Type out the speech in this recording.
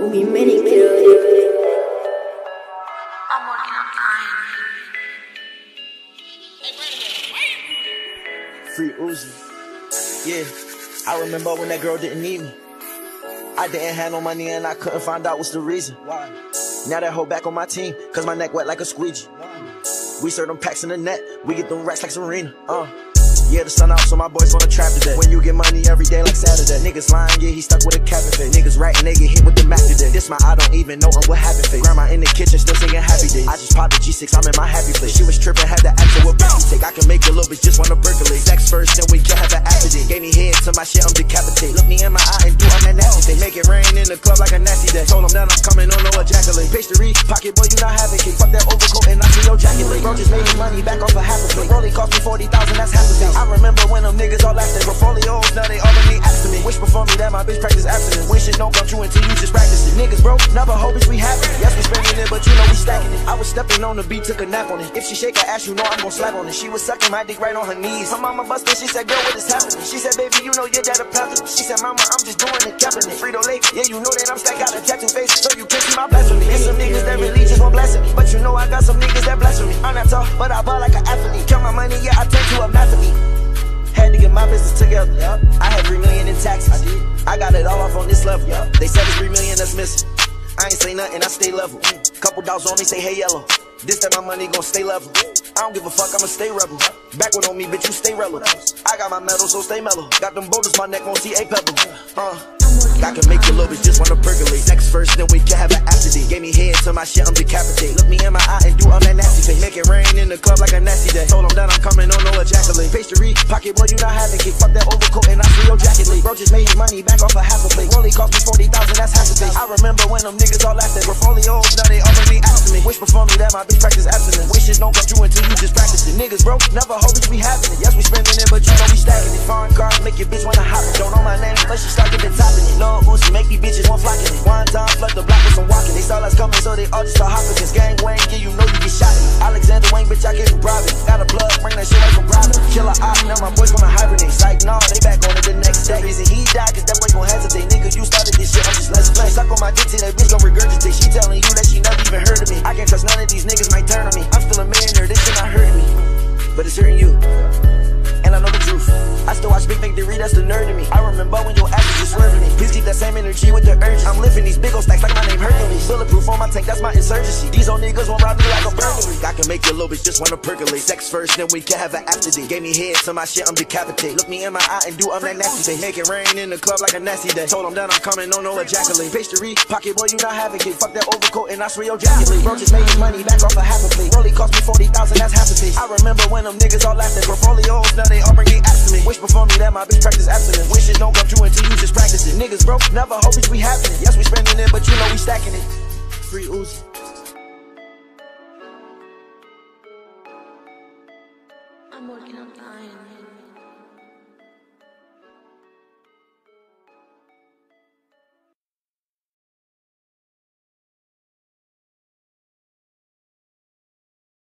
We many killed I'm working on time. Free Uzi. Yeah, I remember when that girl didn't need me. I didn't have no money and I couldn't find out what's the reason. Why? Now that hoe back on my team, cause my neck wet like a squeegee. We serve them packs in the net, we get them racks like Serena. Uh. Yeah, the sun out, so my boys on the trap today. When you get money every day like Saturday. Niggas lying, yeah, he stuck with a cap and. Niggas ratting, they get hit with the Mac today. This my I don't even know what happened face. Grandma in the kitchen still singing happy days. I just popped the G6, I'm in my happy place. She was tripping, had the actual bitch take. I can make a little bitch just wanna percolate. Sex first, then we can have an day. Gave me head to my shit, I'm decapitated. Look me in my eye and do I'm that nasty thing. Make it rain in the club like a nasty day. Told him that I'm coming on no ejaculate. Pastry, pocket boy, you not having cake. Fuck that overcoat and I see your jacket. Bro, just made me money back off a half a plate. Only cost me 40,000, that's half a face. I remember when them niggas all acting portfolios, now they already asking me. Wish before me that my bitch practice abstinence. When shit don't come true until you just practice it. Niggas broke, never hope we having it. Yes, we spending it, but you know we stacking it. I was stepping on the beat, took a nap on it. If she shake her ass, you know I'm gon' slap on it. She was sucking my dick right on her knees. Her mama busted, she said, girl, what is happening? She said, baby, you know your dad a pastor. She said, mama, I'm just doing the cabinet. Frito Lay, yeah, you know that I'm stacked out a tattoo face, so you can't see my blasphemy. And some niggas that really just want me. But you know I got some niggas that blasphemy. I'm not tough, but I ball like an athlete. Count my money, yeah, I turn to a masterpiece. Had to get my business together. Yep. I had three million in taxes. I did. I got it all off on this level. Yep. They said it's three million that's missing. I ain't say nothing, I stay level. Couple dogs on me say hey yellow. This time my money gon' stay level. I don't give a fuck, I'ma stay rebel. Backward on me, bitch, you stay relevant. I got my medal, so stay mellow. Got them boulders, my neck won't see a pebble. Uh. I can make your little bitch just wanna percolate. Sex first, then we can have an after date. Gave me head to my shit, I'm decapitate. Look me in my eye and do all that. Make it rain in the club like a nasty day. Told him that I'm coming on no ejaculate. Pastry, pocket boy, you not having cake. Fuck that overcoat and I see your jacket leak. Bro just made money back off a half a plate. Only cost me 40,000, that's half a face. I remember when them niggas all laughed at portfolios, now they already asking me. Wish before me that my bitch practice abstinence. Wishes don't come true until you just practice it. Niggas bro, never hope we having it. Yes, we spending it, but you know we stacking it. Foreign cars make your bitch wanna hop it. Don't know my name, but she start giving topping it. Lil Uzi make these bitches want flocking it. One time flood the block with some walking. They saw us coming, so they all just start hopping. Cause gang Wayne, yeah, you know you get shot. Wayne, bitch, I get from private. Got a plug, bring that shit right from private. Killer op, now my boys gonna hibernate. Psych, nah, they back on it the next day. Reason he died, cause that boy gon' hesitate. Nigga, you started this shit, I'm just let's play. Suck on my dick till that bitch gon' regurgitate. She telling you that she never even heard of me. I can't trust none of these niggas might turn on me. I'm still a millionaire, this shit not hurting me. But it's hurting you. I still watch Big Victory, that's the nerd in me. I remember when your ass was just swerving me. Please keep that same energy with the urge. I'm lifting these big old stacks like my name Hercules. Bulletproof on my tank, that's my insurgency. These old niggas won't rob me like a burglary. I can make your little bitch just wanna percolate. Sex first, then we can have an after date. Gave me head to my shit, I'm decapitated. Look me in my eye and do I'm that nasty thing. Make it rain in the club like a nasty day. Told that I'm coming, no no ejaculate. Pastry, pocket boy, you not having it. Fuck that overcoat and I swear your jacket. Bro just his money back off a half a plate. Only cost me 40,000, that's half a piece. I remember when them niggas all laughed at portfolios, now they all bring it after me. Wish before on me that my bitch practice abstinence. Wishes don't come true until you just practice it. Niggas broke, never hope it's we happening. Yes, we spending it, but you know we stacking it. Free Uzi. I'm working on dying.